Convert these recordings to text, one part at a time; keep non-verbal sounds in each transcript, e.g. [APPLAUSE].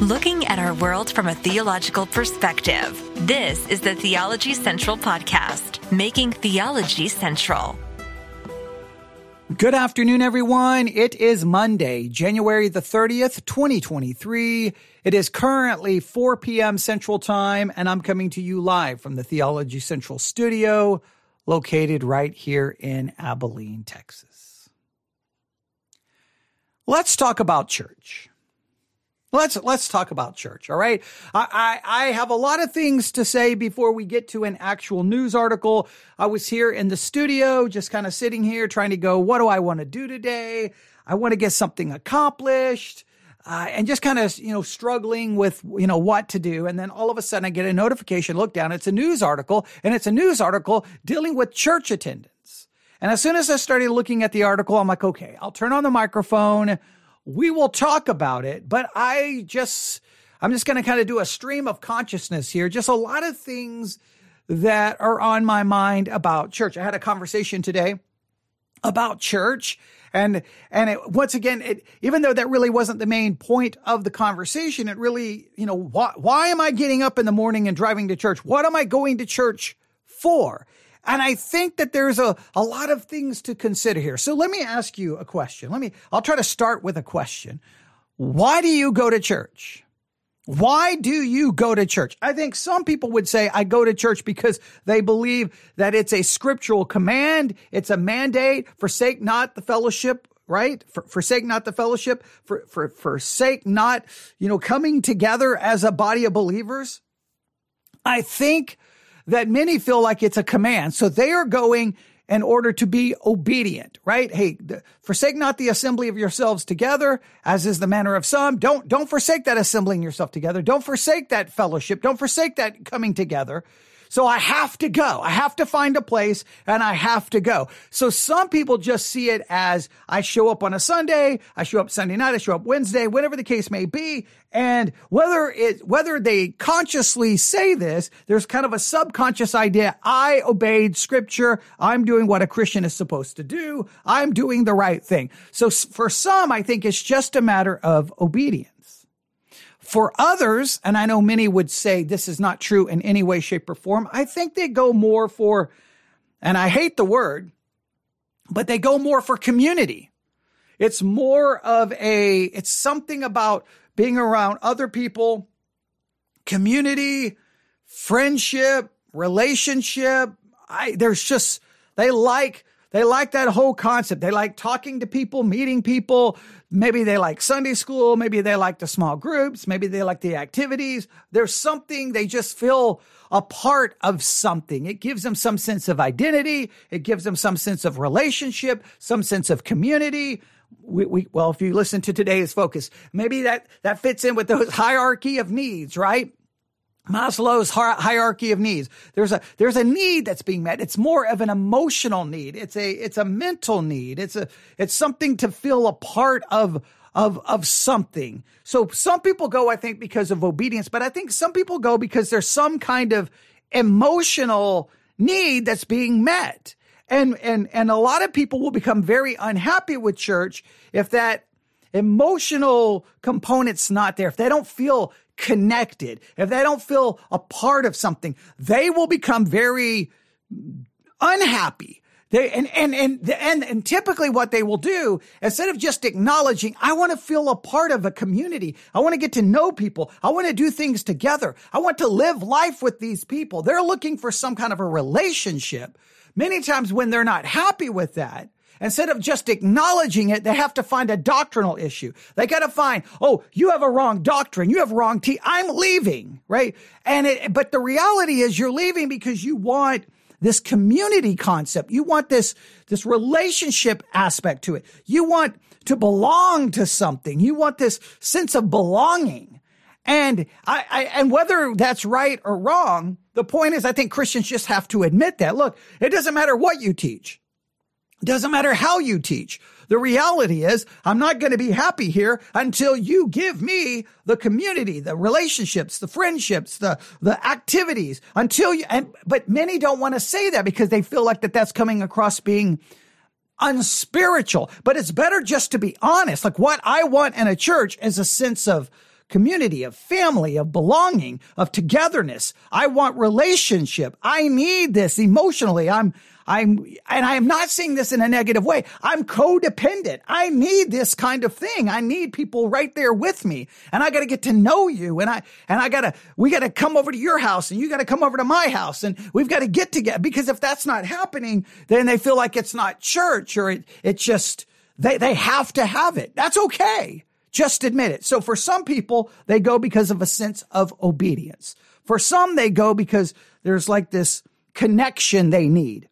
Looking at our world from a theological perspective. This is the Theology Central Podcast, making theology central. Good afternoon, everyone. It is Monday, January the 30th, 2023. It is currently 4 p.m. Central Time, and I'm coming to you live from the Theology Central studio located right here in Abilene, Texas. Let's talk about church. Let's let's talk about church. All right. I, I, I have a lot of things to say before we get to an actual news article. I was here in the studio, just kind of sitting here trying to go, what do I want to do today? I want to get something accomplished. Uh, and just kind of, you know, struggling with, you know, what to do. And then all of a sudden I get a notification, look down, it's a news article and it's a news article dealing with church attendance. And as soon as I started looking at the article, I'm like, okay, I'll turn on the microphone we will talk about it, but I just, I'm just going to kind of do a stream of consciousness here. Just a lot of things that are on my mind about church. I had a conversation today about church and and it, once again it, even though that really wasn't the main point of the conversation it really you know why, why am i getting up in the morning and driving to church what am i going to church for and I think that there's a, a lot of things to consider here. So let me ask you a question. Let me, I'll try to start with a question. Why do you go to church? Why do you go to church? I think some people would say I go to church because they believe that it's a scriptural command. It's a mandate. Forsake not the fellowship, right? For, forsake not the fellowship. For, for, forsake not, you know, coming together as a body of believers. I think that many feel like it's a command. So they are going in order to be obedient, right? Hey, forsake not the assembly of yourselves together, as is the manner of some. Don't, don't forsake that assembling yourself together. Don't forsake that fellowship. Don't forsake that coming together. So I have to go. I have to find a place and I have to go. So some people just see it as I show up on a Sunday, I show up Sunday night, I show up Wednesday, whatever the case may be. And whether it, whether they consciously say this, there's kind of a subconscious idea. I obeyed scripture. I'm doing what a Christian is supposed to do. I'm doing the right thing. So for some, I think it's just a matter of obedience. For others, and I know many would say this is not true in any way, shape, or form, I think they go more for, and I hate the word, but they go more for community. It's more of a, it's something about being around other people, community, friendship, relationship. I, there's just, they like, they like that whole concept. They like talking to people, meeting people. Maybe they like Sunday school. Maybe they like the small groups. Maybe they like the activities. There's something they just feel a part of something. It gives them some sense of identity. It gives them some sense of relationship, some sense of community. We, we, well, if you listen to today's focus, maybe that, that fits in with those [LAUGHS] hierarchy of needs, right? Maslow's hierarchy of needs. There's a, there's a need that's being met. It's more of an emotional need. It's a, it's a mental need. It's a, it's something to feel a part of, of, of something. So some people go, I think, because of obedience, but I think some people go because there's some kind of emotional need that's being met. And, and, and a lot of people will become very unhappy with church if that emotional component's not there. If they don't feel connected, if they don't feel a part of something, they will become very unhappy. They, and, and, and, and, and typically what they will do, instead of just acknowledging, I want to feel a part of a community. I want to get to know people. I want to do things together. I want to live life with these people. They're looking for some kind of a relationship. Many times when they're not happy with that, Instead of just acknowledging it, they have to find a doctrinal issue. They got to find, oh, you have a wrong doctrine. You have wrong tea. I'm leaving, right? And it, but the reality is you're leaving because you want this community concept. You want this, this relationship aspect to it. You want to belong to something. You want this sense of belonging. And I, I, and whether that's right or wrong, the point is I think Christians just have to admit that. Look, it doesn't matter what you teach. Doesn't matter how you teach. The reality is I'm not going to be happy here until you give me the community, the relationships, the friendships, the, the activities until you, and, but many don't want to say that because they feel like that that's coming across being unspiritual, but it's better just to be honest. Like what I want in a church is a sense of community, of family, of belonging, of togetherness. I want relationship. I need this emotionally. I'm, I'm, and I am not saying this in a negative way. I'm codependent. I need this kind of thing. I need people right there with me and I got to get to know you. And I, and I got to, we got to come over to your house and you got to come over to my house and we've got to get together because if that's not happening, then they feel like it's not church or it, it just, they, they have to have it. That's okay. Just admit it. So for some people, they go because of a sense of obedience. For some, they go because there's like this connection they need.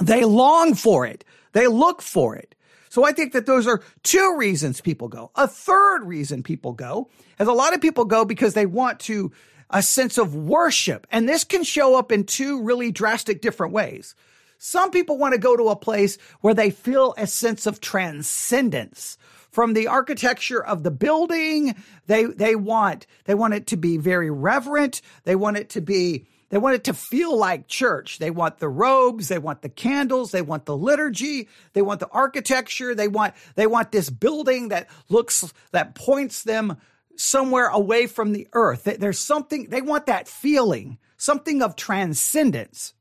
They long for it. They look for it. So I think that those are two reasons people go. A third reason people go is a lot of people go because they want to a sense of worship. And this can show up in two really drastic different ways. Some people want to go to a place where they feel a sense of transcendence from the architecture of the building. They, they want, they want it to be very reverent. They want it to be they want it to feel like church. They want the robes. They want the candles. They want the liturgy. They want the architecture. They want, they want this building that looks, that points them somewhere away from the earth. There's something, they want that feeling, something of transcendence,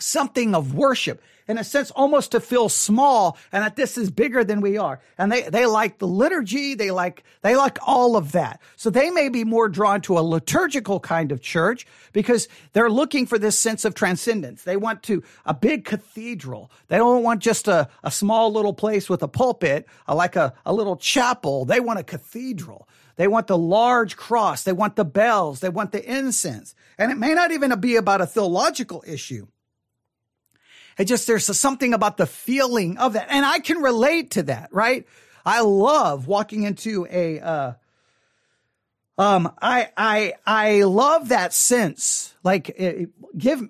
something of worship in a sense, almost to feel small and that this is bigger than we are. And they, they like the liturgy. They like, they like all of that. So they may be more drawn to a liturgical kind of church because they're looking for this sense of transcendence. They want to a big cathedral. They don't want just a, a small little place with a pulpit, uh, like a, a little chapel. They want a cathedral. They want the large cross. They want the bells. They want the incense. And it may not even be about a theological issue. It just, there's something about the feeling of that. And I can relate to that, right? I love walking into a, uh, um, I, I, I love that sense. Like, it, give,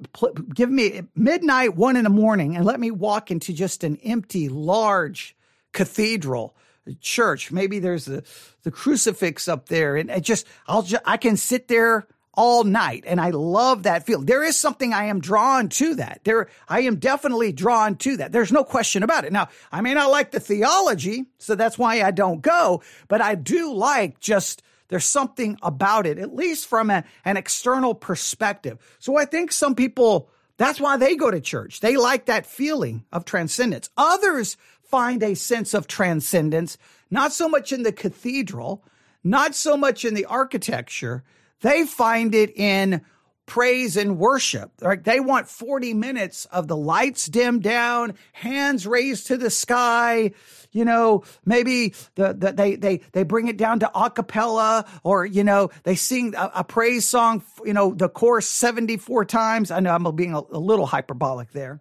give me midnight, one in the morning, and let me walk into just an empty, large cathedral church. Maybe there's the, the crucifix up there, and it just, I'll just, I can sit there all night. And I love that feel. There is something I am drawn to that. There, I am definitely drawn to that. There's no question about it. Now, I may not like the theology, so that's why I don't go, but I do like just, there's something about it, at least from a, an external perspective. So I think some people, that's why they go to church. They like that feeling of transcendence. Others find a sense of transcendence, not so much in the cathedral, not so much in the architecture, they find it in praise and worship. Right? They want 40 minutes of the lights dimmed down, hands raised to the sky. You know, maybe the, the they, they, they bring it down to a cappella or, you know, they sing a, a praise song, you know, the chorus 74 times. I know I'm being a, a little hyperbolic there.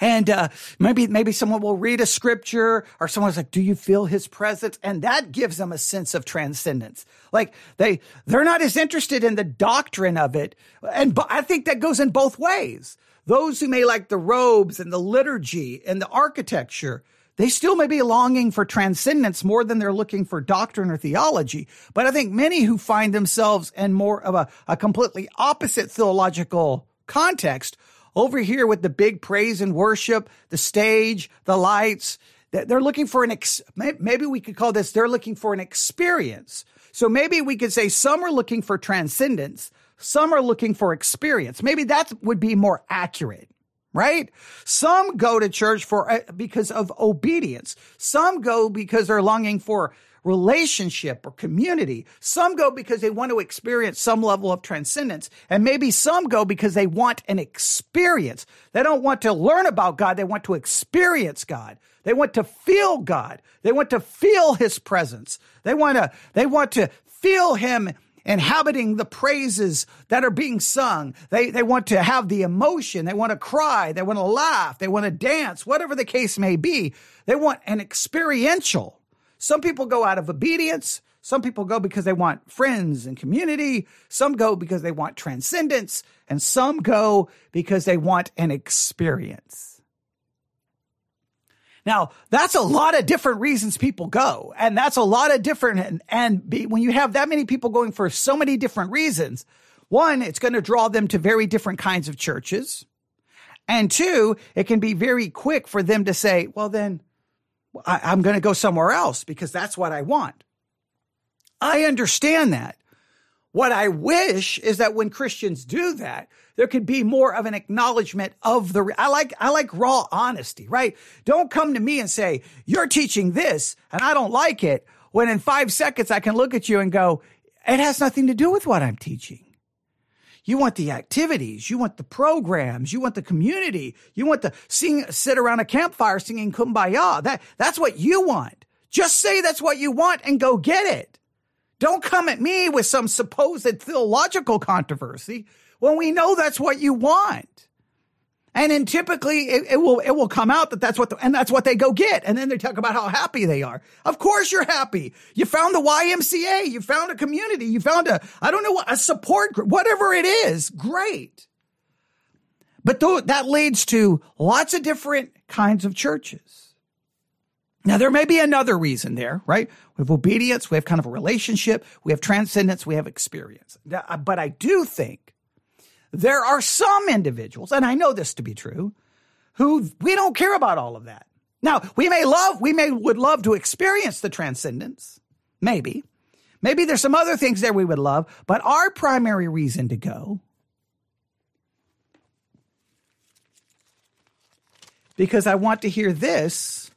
And uh, maybe maybe someone will read a scripture, or someone's like, "Do you feel His presence?" And that gives them a sense of transcendence. Like they they're not as interested in the doctrine of it, and I think that goes in both ways. Those who may like the robes and the liturgy and the architecture, they still may be longing for transcendence more than they're looking for doctrine or theology. But I think many who find themselves in more of a, a completely opposite theological context over here with the big praise and worship, the stage, the lights, they're looking for an, ex- maybe we could call this, they're looking for an experience. So maybe we could say some are looking for transcendence, some are looking for experience. Maybe that would be more accurate right? Some go to church for uh, because of obedience. Some go because they're longing for relationship or community. Some go because they want to experience some level of transcendence. And maybe some go because they want an experience. They don't want to learn about God. They want to experience God. They want to feel God. They want to feel his presence. They want to, they want to feel him inhabiting the praises that are being sung. They, they want to have the emotion. They want to cry. They want to laugh. They want to dance, whatever the case may be. They want an experiential some people go out of obedience. Some people go because they want friends and community. Some go because they want transcendence. And some go because they want an experience. Now, that's a lot of different reasons people go. And that's a lot of different. And, and be, when you have that many people going for so many different reasons, one, it's going to draw them to very different kinds of churches. And two, it can be very quick for them to say, well, then I, am going to go somewhere else because that's what I want. I understand that. What I wish is that when Christians do that, there could be more of an acknowledgement of the, I like, I like raw honesty, right? Don't come to me and say, you're teaching this and I don't like it. When in five seconds I can look at you and go, it has nothing to do with what I'm teaching. You want the activities. You want the programs. You want the community. You want to sing, sit around a campfire singing kumbaya. That, that's what you want. Just say that's what you want and go get it. Don't come at me with some supposed theological controversy when we know that's what you want. And then typically it, it, will it will come out that that's what the, and that's what they go get, and then they talk about how happy they are. Of course you're happy. You found the YMCA, you found a community, you found a I don't know what a support group, whatever it is. Great, but th- that leads to lots of different kinds of churches. Now, there may be another reason there, right? We have obedience, we have kind of a relationship, we have transcendence, we have experience. Uh, but I do think there are some individuals, and I know this to be true, who we don't care about all of that. Now, we may love, we may would love to experience the transcendence. Maybe. Maybe there's some other things there we would love, but our primary reason to go because I want to hear this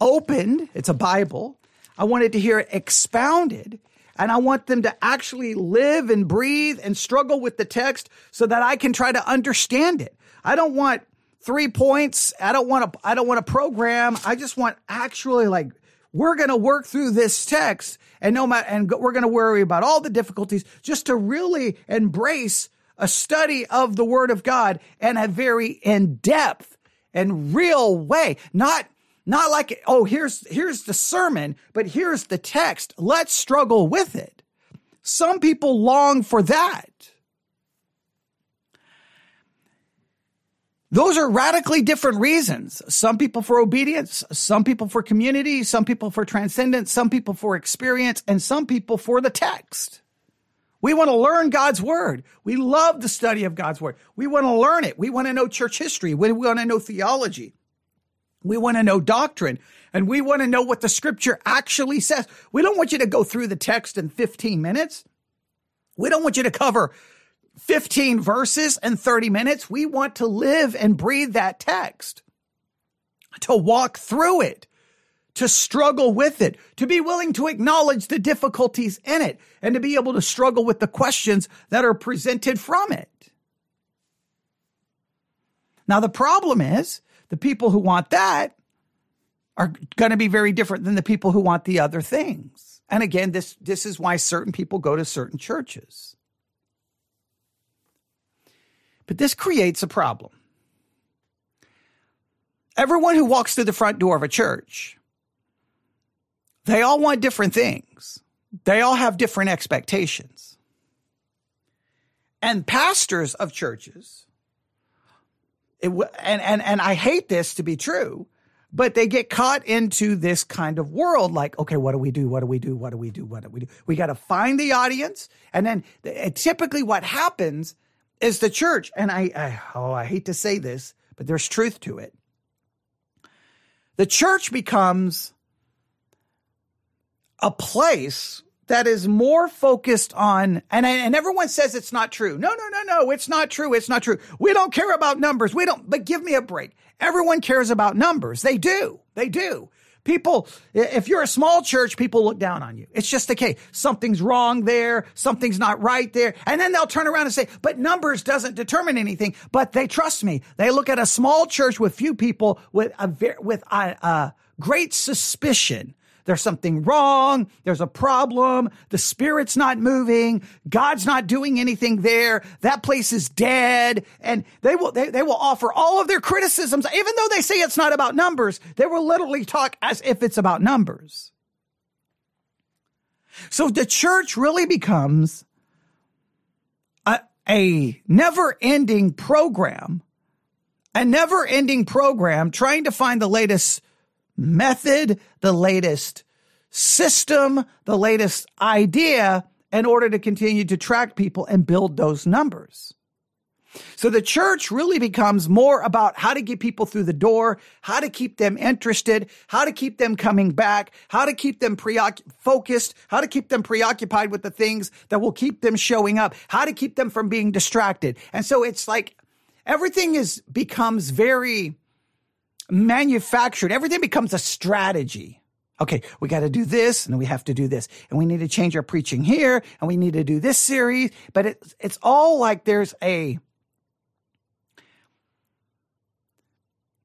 opened. It's a Bible. I wanted to hear it expounded. And I want them to actually live and breathe and struggle with the text so that I can try to understand it. I don't want three points. I don't want to, I don't want a program. I just want actually like, we're going to work through this text and no matter, and we're going to worry about all the difficulties just to really embrace a study of the word of God in a very in depth and real way, not not like, oh, here's, here's the sermon, but here's the text. Let's struggle with it. Some people long for that. Those are radically different reasons. Some people for obedience, some people for community, some people for transcendence, some people for experience, and some people for the text. We want to learn God's word. We love the study of God's word. We want to learn it. We want to know church history. We want to know theology. We want to know doctrine and we want to know what the scripture actually says. We don't want you to go through the text in 15 minutes. We don't want you to cover 15 verses in 30 minutes. We want to live and breathe that text, to walk through it, to struggle with it, to be willing to acknowledge the difficulties in it, and to be able to struggle with the questions that are presented from it. Now, the problem is the people who want that are going to be very different than the people who want the other things. And again, this, this is why certain people go to certain churches. But this creates a problem. Everyone who walks through the front door of a church, they all want different things. They all have different expectations. And pastors of churches it, and, and, and I hate this to be true, but they get caught into this kind of world like, okay, what do we do? What do we do? What do we do? What do we do? We got to find the audience. And then typically what happens is the church, and I, I, oh, I hate to say this, but there's truth to it. The church becomes a place that is more focused on, and, and everyone says it's not true. No, no, no, no, it's not true. It's not true. We don't care about numbers. We don't, but give me a break. Everyone cares about numbers. They do. They do. People, if you're a small church, people look down on you. It's just okay. Something's wrong there. Something's not right there. And then they'll turn around and say, but numbers doesn't determine anything. But they trust me. They look at a small church with few people with a, with a, a great suspicion there's something wrong. There's a problem. The spirit's not moving. God's not doing anything there. That place is dead. And they will, they, they will offer all of their criticisms. Even though they say it's not about numbers, they will literally talk as if it's about numbers. So the church really becomes a, a never ending program, a never ending program trying to find the latest method, the latest system, the latest idea in order to continue to track people and build those numbers. So the church really becomes more about how to get people through the door, how to keep them interested, how to keep them coming back, how to keep them preoc- focused, how to keep them preoccupied with the things that will keep them showing up, how to keep them from being distracted. And so it's like everything is becomes very manufactured. Everything becomes a strategy. Okay, we got to do this and we have to do this and we need to change our preaching here and we need to do this series. But it's, it's all like there's a,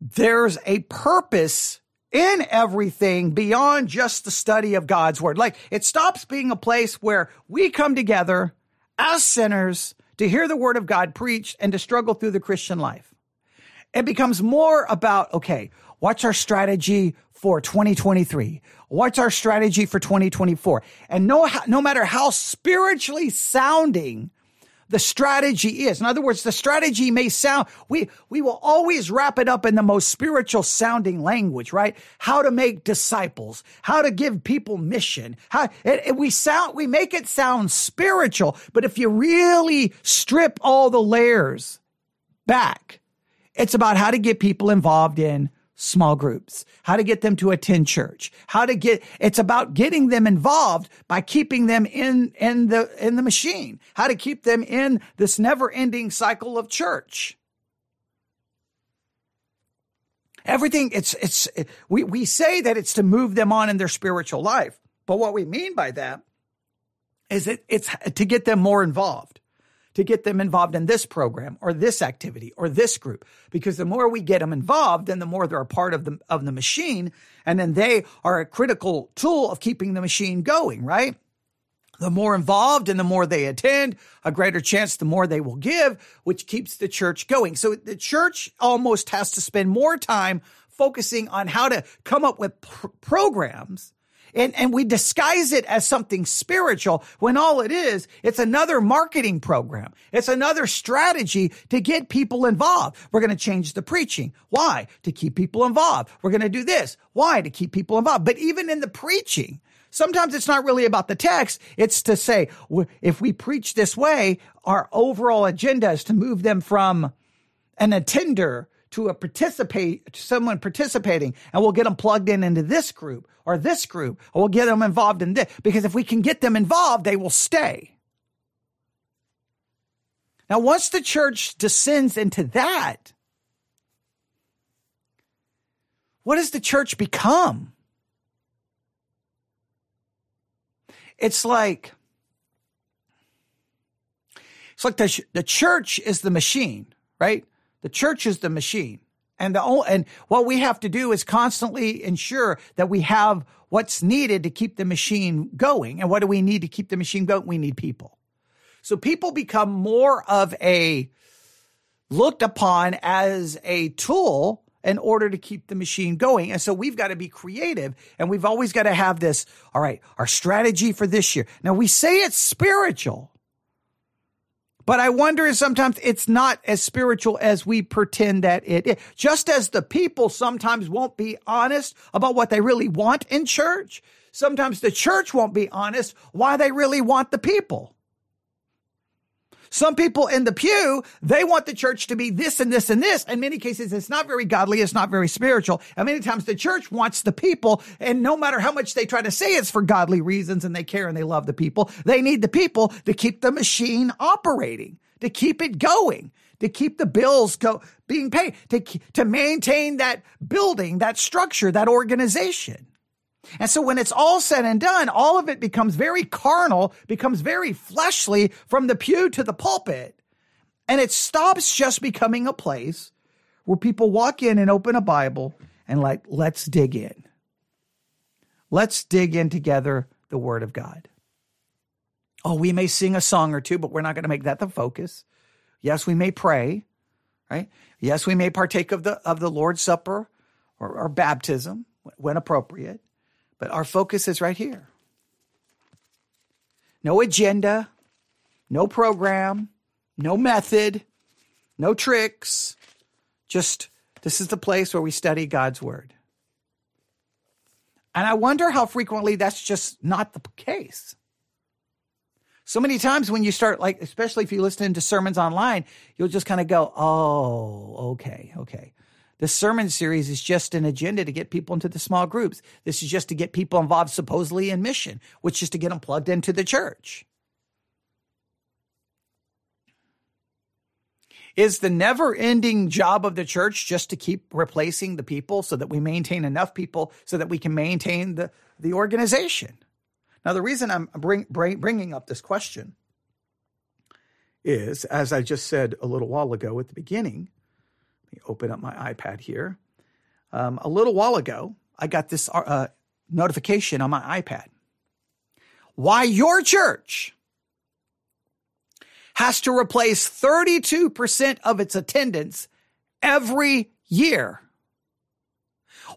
there's a purpose in everything beyond just the study of God's word. Like it stops being a place where we come together as sinners to hear the word of God preached and to struggle through the Christian life. It becomes more about, okay, what's our strategy for 2023? What's our strategy for 2024? And no, no matter how spiritually sounding the strategy is. In other words, the strategy may sound, we, we will always wrap it up in the most spiritual sounding language, right? How to make disciples, how to give people mission, how, it, it, we sound, we make it sound spiritual, but if you really strip all the layers back, it's about how to get people involved in small groups, how to get them to attend church, how to get, it's about getting them involved by keeping them in, in the, in the machine, how to keep them in this never ending cycle of church. Everything, it's, it's, we, we say that it's to move them on in their spiritual life. But what we mean by that is that it's to get them more involved to get them involved in this program or this activity or this group. Because the more we get them involved, then the more they're a part of the, of the machine. And then they are a critical tool of keeping the machine going, right? The more involved and the more they attend, a greater chance the more they will give, which keeps the church going. So the church almost has to spend more time focusing on how to come up with pr- programs and, and we disguise it as something spiritual when all it is, it's another marketing program. It's another strategy to get people involved. We're going to change the preaching. Why? To keep people involved. We're going to do this. Why? To keep people involved. But even in the preaching, sometimes it's not really about the text. It's to say, if we preach this way, our overall agenda is to move them from an attender to a participate, to someone participating, and we'll get them plugged in into this group or this group, or we'll get them involved in this. Because if we can get them involved, they will stay. Now, once the church descends into that, what does the church become? It's like, it's like the, the church is the machine, right? The church is the machine. And the and what we have to do is constantly ensure that we have what's needed to keep the machine going. And what do we need to keep the machine going? We need people. So people become more of a looked upon as a tool in order to keep the machine going. And so we've got to be creative and we've always got to have this, all right, our strategy for this year. Now we say it's spiritual, but I wonder if sometimes it's not as spiritual as we pretend that it is. Just as the people sometimes won't be honest about what they really want in church, sometimes the church won't be honest why they really want the people. Some people in the pew, they want the church to be this and this and this. In many cases, it's not very godly. It's not very spiritual. And many times the church wants the people. And no matter how much they try to say it's for godly reasons and they care and they love the people, they need the people to keep the machine operating, to keep it going to keep the bills go being paid to to maintain that building that structure that organization and so when it's all said and done, all of it becomes very carnal, becomes very fleshly from the pew to the pulpit. And it stops just becoming a place where people walk in and open a Bible and like, let's dig in. Let's dig in together the word of God. Oh, we may sing a song or two, but we're not going to make that the focus. Yes, we may pray, right? Yes, we may partake of the of the Lord's Supper or, or baptism when appropriate. But our focus is right here. No agenda, no program, no method, no tricks. Just this is the place where we study God's word. And I wonder how frequently that's just not the case. So many times when you start, like, especially if you listen to sermons online, you'll just kind of go, oh, okay, okay. The sermon series is just an agenda to get people into the small groups. This is just to get people involved supposedly in mission, which is to get them plugged into the church. Is the never ending job of the church just to keep replacing the people so that we maintain enough people so that we can maintain the, the organization? Now, the reason I'm bring, bring, bringing up this question is, as I just said a little while ago at the beginning, me open up my iPad here. Um, a little while ago, I got this uh, notification on my iPad. Why your church has to replace 32% of its attendance every year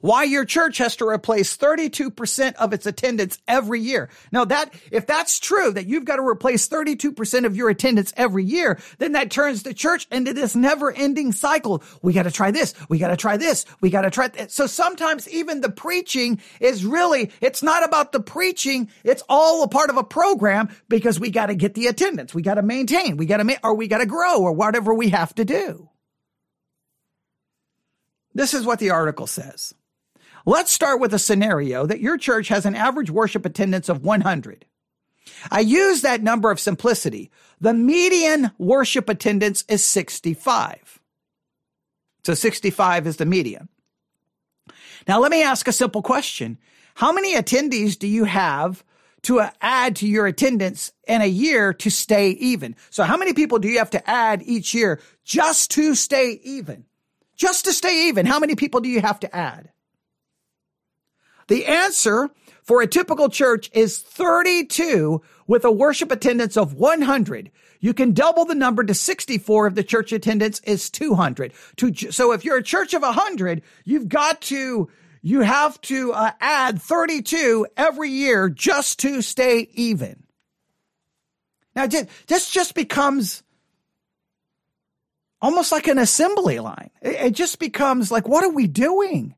why your church has to replace 32% of its attendance every year. Now that, if that's true, that you've got to replace 32% of your attendance every year, then that turns the church into this never ending cycle. We got to try this. We got to try this. We got to try. Th- so sometimes even the preaching is really, it's not about the preaching. It's all a part of a program because we got to get the attendance. We got to maintain. We got to, ma- or we got to grow or whatever we have to do. This is what the article says. Let's start with a scenario that your church has an average worship attendance of 100. I use that number of simplicity. The median worship attendance is 65. So 65 is the median. Now let me ask a simple question. How many attendees do you have to uh, add to your attendance in a year to stay even? So how many people do you have to add each year just to stay even? Just to stay even, how many people do you have to add? The answer for a typical church is 32 with a worship attendance of 100. You can double the number to 64 if the church attendance is 200. so if you're a church of 100, you've got to, you have to uh, add 32 every year just to stay even. Now, this just becomes almost like an assembly line. It just becomes like, what are we doing?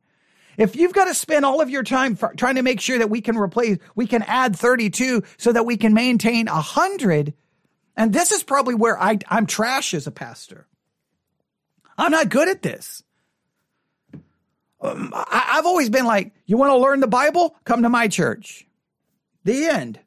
If you've got to spend all of your time trying to make sure that we can replace, we can add 32 so that we can maintain 100, and this is probably where I, I'm trash as a pastor. I'm not good at this. Um, I, I've always been like, you want to learn the Bible? Come to my church. The end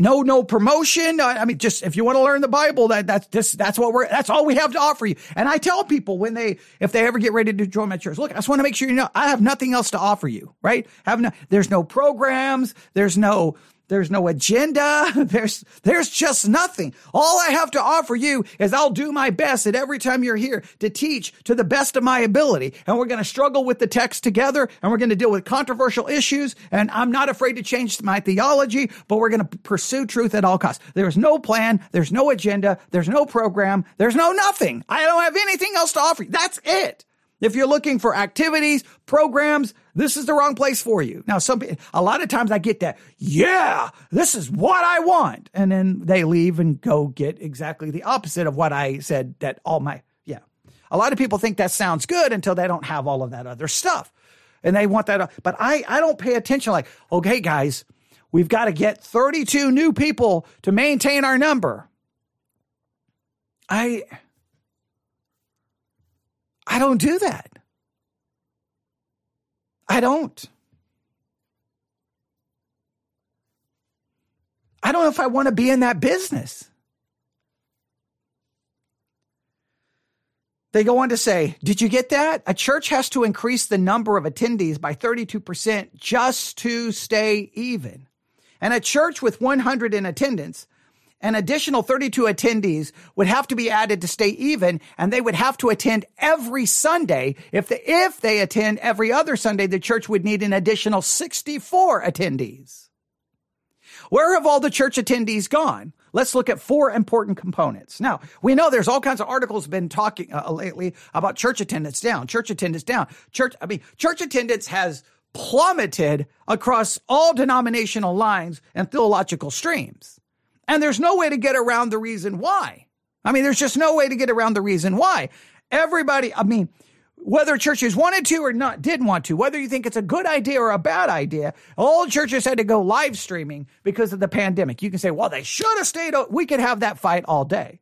no no promotion. I mean just if you want to learn the bible that that's this that's what we're that's all we have to offer you. And i tell people when they if they ever get ready to join my church look i just want to make sure you know i have nothing else to offer you right? Have no there's no programs there's no there's no agenda. [LAUGHS] There's, there's just nothing. All I have to offer you is I'll do my best at every time you're here to teach to the best of my ability. And we're going to struggle with the text together and we're going to deal with controversial issues. And I'm not afraid to change my theology, but we're going to pursue truth at all costs. There's no plan. There's no agenda. There's no program. There's no nothing. I don't have anything else to offer you. That's it. If you're looking for activities, programs, this is the wrong place for you. Now, some, a lot of times I get that, yeah, this is what I want. And then they leave and go get exactly the opposite of what I said that all my, yeah. A lot of people think that sounds good until they don't have all of that other stuff. And they want that. But I, I don't pay attention like, okay, guys, we've got to get 32 new people to maintain our number. I, I don't do that. I don't. I don't know if I want to be in that business. They go on to say, Did you get that? A church has to increase the number of attendees by 32% just to stay even. And a church with 100 in attendance an additional 32 attendees would have to be added to stay even and they would have to attend every Sunday. If the, if they attend every other Sunday, the church would need an additional 64 attendees. Where have all the church attendees gone? Let's look at four important components. Now, we know there's all kinds of articles been talking uh, lately about church attendance down, church attendance down. Church, I mean, church attendance has plummeted across all denominational lines and theological streams. And there's no way to get around the reason why. I mean, there's just no way to get around the reason why. Everybody, I mean, whether churches wanted to or not didn't want to, whether you think it's a good idea or a bad idea, all churches had to go live streaming because of the pandemic. You can say, well, they should have stayed. We could have that fight all day.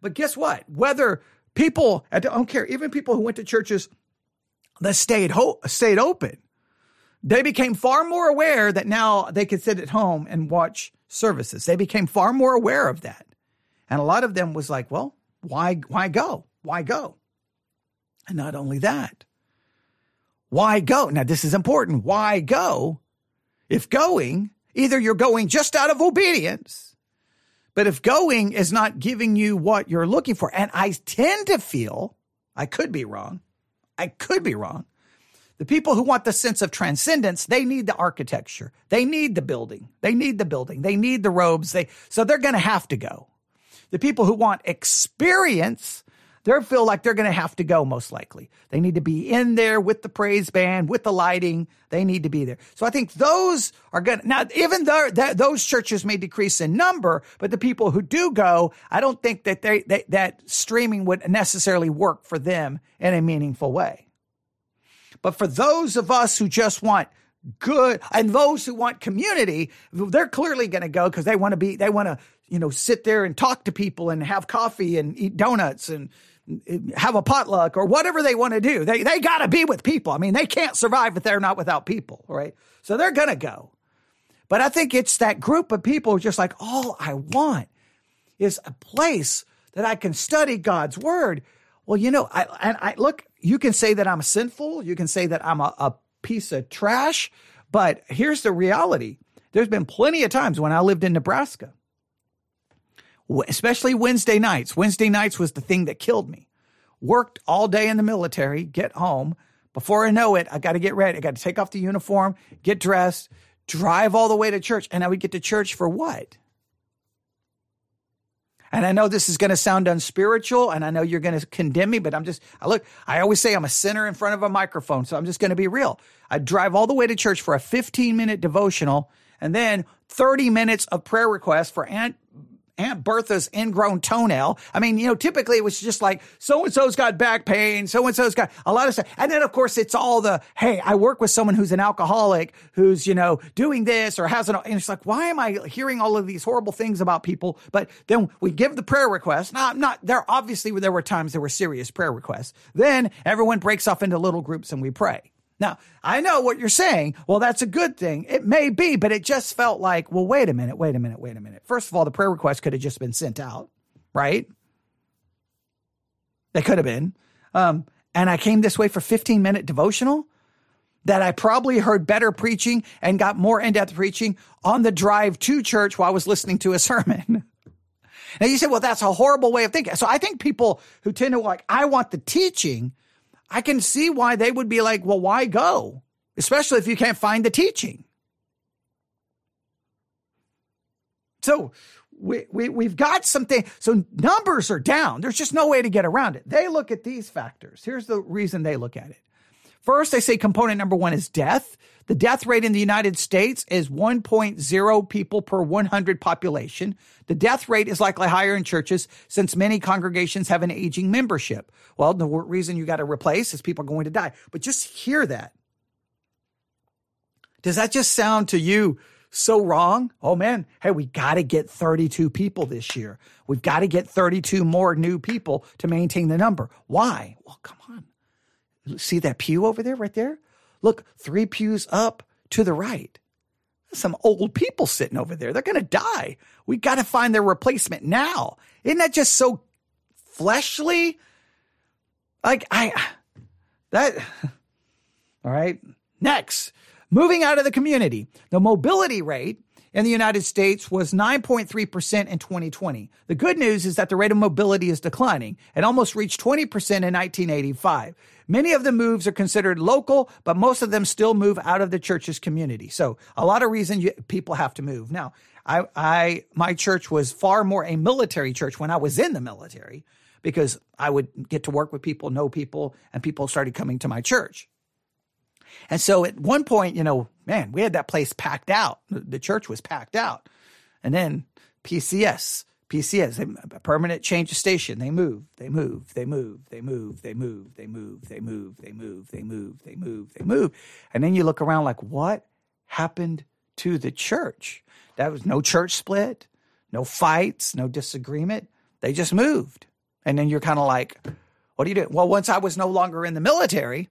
But guess what? Whether people, I don't care, even people who went to churches that stayed, ho- stayed open, they became far more aware that now they could sit at home and watch services. They became far more aware of that. And a lot of them was like, well, why, why go? Why go? And not only that, why go? Now, this is important. Why go? If going, either you're going just out of obedience, but if going is not giving you what you're looking for, and I tend to feel, I could be wrong, I could be wrong. The people who want the sense of transcendence, they need the architecture. They need the building. They need the building. They need the robes. They, so they're going to have to go. The people who want experience, they feel like they're going to have to go most likely. They need to be in there with the praise band, with the lighting. They need to be there. So I think those are going to, now, even though that, those churches may decrease in number, but the people who do go, I don't think that they, they, that streaming would necessarily work for them in a meaningful way. But for those of us who just want good and those who want community, they're clearly going to go because they want to be, they want to, you know, sit there and talk to people and have coffee and eat donuts and have a potluck or whatever they want to do. They, they got to be with people. I mean, they can't survive if they're not without people, right? So they're going to go. But I think it's that group of people just like, all I want is a place that I can study God's word. Well, you know, I, and I look, you can say that I'm sinful. You can say that I'm a, a piece of trash. But here's the reality. There's been plenty of times when I lived in Nebraska especially Wednesday nights. Wednesday nights was the thing that killed me. Worked all day in the military, get home. Before I know it, I got to get ready. I got to take off the uniform, get dressed, drive all the way to church. And I would get to church for what? And I know this is going to sound unspiritual and I know you're going to condemn me, but I'm just, I look, I always say I'm a sinner in front of a microphone. So I'm just going to be real. I drive all the way to church for a 15 minute devotional and then 30 minutes of prayer requests for Aunt Aunt Bertha's ingrown toenail. I mean, you know, typically it was just like so and so's got back pain, so and so's got a lot of stuff. And then, of course, it's all the hey, I work with someone who's an alcoholic who's, you know, doing this or has an, and it's like, why am I hearing all of these horrible things about people? But then we give the prayer request. Not, not there, obviously, there were times there were serious prayer requests. Then everyone breaks off into little groups and we pray. Now, I know what you're saying. Well, that's a good thing. It may be, but it just felt like, well, wait a minute, wait a minute, wait a minute. First of all, the prayer request could have just been sent out, right? They could have been. Um, and I came this way for 15 minute devotional that I probably heard better preaching and got more in depth preaching on the drive to church while I was listening to a sermon. [LAUGHS] now you say, well, that's a horrible way of thinking. So I think people who tend to like, I want the teaching I can see why they would be like, well, why go? Especially if you can't find the teaching. So we, we, we've got something. So numbers are down. There's just no way to get around it. They look at these factors. Here's the reason they look at it. First, they say component number one is death. The death rate in the United States is 1.0 people per 100 population. The death rate is likely higher in churches since many congregations have an aging membership. Well, the reason you got to replace is people are going to die. But just hear that. Does that just sound to you so wrong? Oh man, hey, we got to get 32 people this year. We've got to get 32 more new people to maintain the number. Why? Well, come on. See that pew over there, right there? Look, three pews up to the right. Some old people sitting over there. They're going to die. We got to find their replacement now. Isn't that just so fleshly? Like, I, that, [LAUGHS] all right. Next, moving out of the community. The mobility rate in the United States was 9.3% in 2020. The good news is that the rate of mobility is declining. It almost reached 20% in 1985. Many of the moves are considered local, but most of them still move out of the church's community. So a lot of reason you, people have to move. Now, I, I, my church was far more a military church when I was in the military because I would get to work with people, know people, and people started coming to my church. And so at one point, you know, man, we had that place packed out. The church was packed out. And then PCS, PCS, a permanent change of station. They move, they move, they move, they move, they move, they move, they move, they move, they move, they move, they move. And then you look around like, what happened to the church? That was no church split, no fights, no disagreement. They just moved. And then you're kind of like, what do you do? Well, once I was no longer in the military,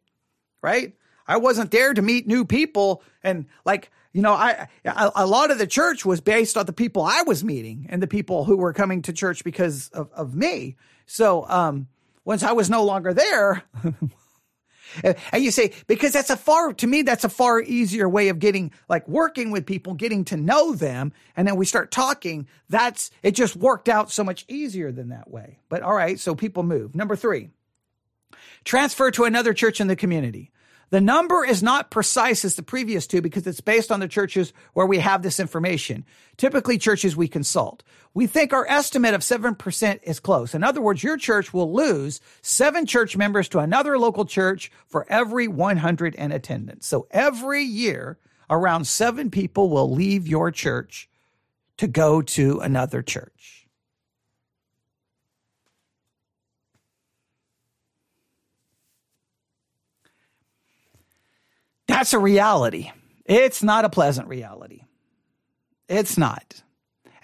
right? I wasn't there to meet new people. And like, you know, I, a, a lot of the church was based on the people I was meeting and the people who were coming to church because of, of me. So, um, once I was no longer there, [LAUGHS] and you say, because that's a far, to me, that's a far easier way of getting, like working with people, getting to know them. And then we start talking. That's, it just worked out so much easier than that way. But all right. So people move. Number three, transfer to another church in the community. The number is not precise as the previous two because it's based on the churches where we have this information. Typically churches we consult. We think our estimate of 7% is close. In other words, your church will lose seven church members to another local church for every 100 in attendance. So every year, around seven people will leave your church to go to another church. That's a reality. It's not a pleasant reality. It's not.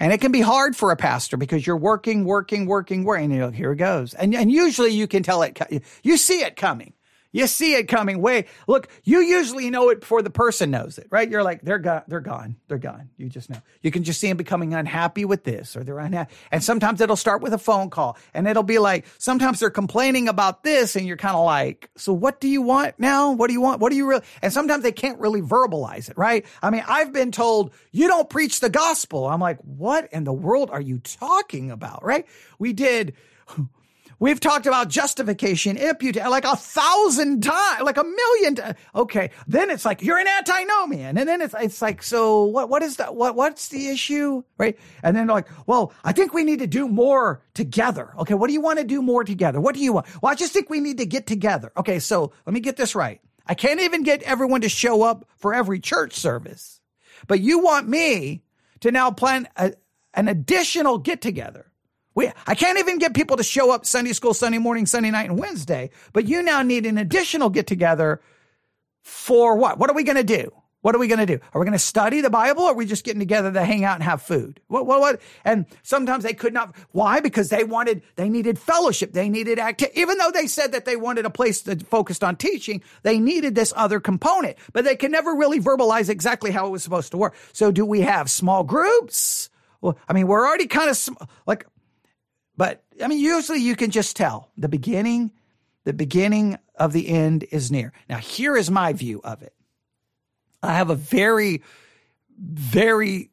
And it can be hard for a pastor because you're working, working, working, working. And you know, here it goes. And, and usually you can tell it, you see it coming. You see it coming way. Look, you usually know it before the person knows it, right? You're like, they're gone, they're gone, they're gone. You just know. You can just see them becoming unhappy with this or they're unhappy. And sometimes it'll start with a phone call and it'll be like, sometimes they're complaining about this and you're kind of like, so what do you want now? What do you want? What do you really? And sometimes they can't really verbalize it, right? I mean, I've been told you don't preach the gospel. I'm like, what in the world are you talking about, right? We did We've talked about justification, imputation, like a thousand times, like a million. times. okay. Then it's like, you're an antinomian. And then it's, it's like, so what, what is that? What, what's the issue? Right. And then like, well, I think we need to do more together. Okay. What do you want to do more together? What do you want? Well, I just think we need to get together. Okay. So let me get this right. I can't even get everyone to show up for every church service, but you want me to now plan a, an additional get together we, I can't even get people to show up Sunday school, Sunday morning, Sunday night, and Wednesday. But you now need an additional get together for what? What are we going to do? What are we going to do? Are we going to study the Bible or are we just getting together to hang out and have food? What, what, what? And sometimes they could not. Why? Because they wanted, they needed fellowship. They needed activity. Even though they said that they wanted a place that focused on teaching, they needed this other component, but they could never really verbalize exactly how it was supposed to work. So do we have small groups? Well, I mean, we're already kind of like but I mean, usually you can just tell the beginning, the beginning of the end is near. Now, here is my view of it. I have a very, very,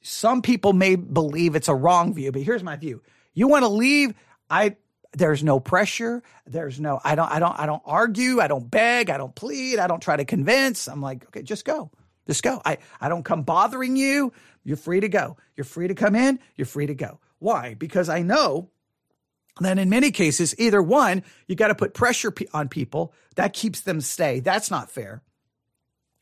some people may believe it's a wrong view, but here's my view. You want to leave, I, there's no pressure. There's no, I don't, I don't, I don't argue. I don't beg. I don't plead. I don't try to convince. I'm like, okay, just go. Just go. I, I don't come bothering you. You're free to go. You're free to come in. You're free to go. Why? Because I know that in many cases, either one, you got to put pressure on people. That keeps them stay. That's not fair.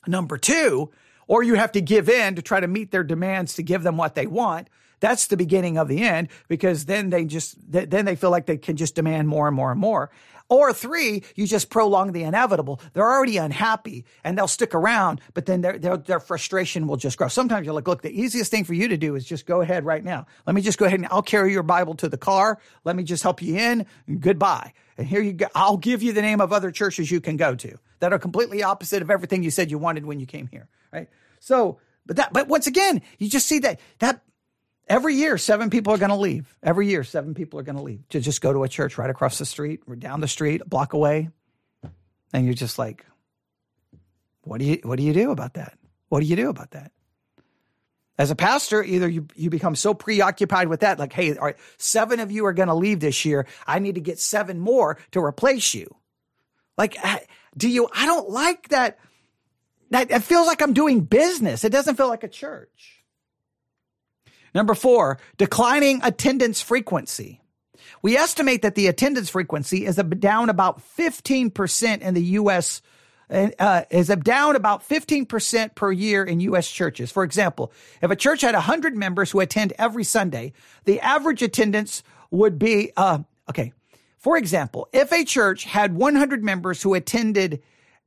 Number two, or you have to give in to try to meet their demands to give them what they want. That's the beginning of the end because then they just, then they feel like they can just demand more and more and more. Or three, you just prolong the inevitable. They're already unhappy and they'll stick around, but then their, their, their frustration will just grow. Sometimes you're like, look, the easiest thing for you to do is just go ahead right now. Let me just go ahead and I'll carry your Bible to the car. Let me just help you in. Goodbye. And here you go. I'll give you the name of other churches you can go to that are completely opposite of everything you said you wanted when you came here. Right. So, but that, but once again, you just see that, that Every year, seven people are going to leave. Every year, seven people are going to leave to just go to a church right across the street or down the street, a block away. And you're just like, what do you, what do you do about that? What do you do about that? As a pastor, either you, you become so preoccupied with that, like, hey, all right, seven of you are going to leave this year. I need to get seven more to replace you. Like, do you, I don't like that. That it feels like I'm doing business. It doesn't feel like a church. Number four, declining attendance frequency. We estimate that the attendance frequency is down about 15% in the U.S. uh, is down about 15% per year in U.S. churches. For example, if a church had 100 members who attend every Sunday, the average attendance would be, uh, okay. For example, if a church had 100 members who attended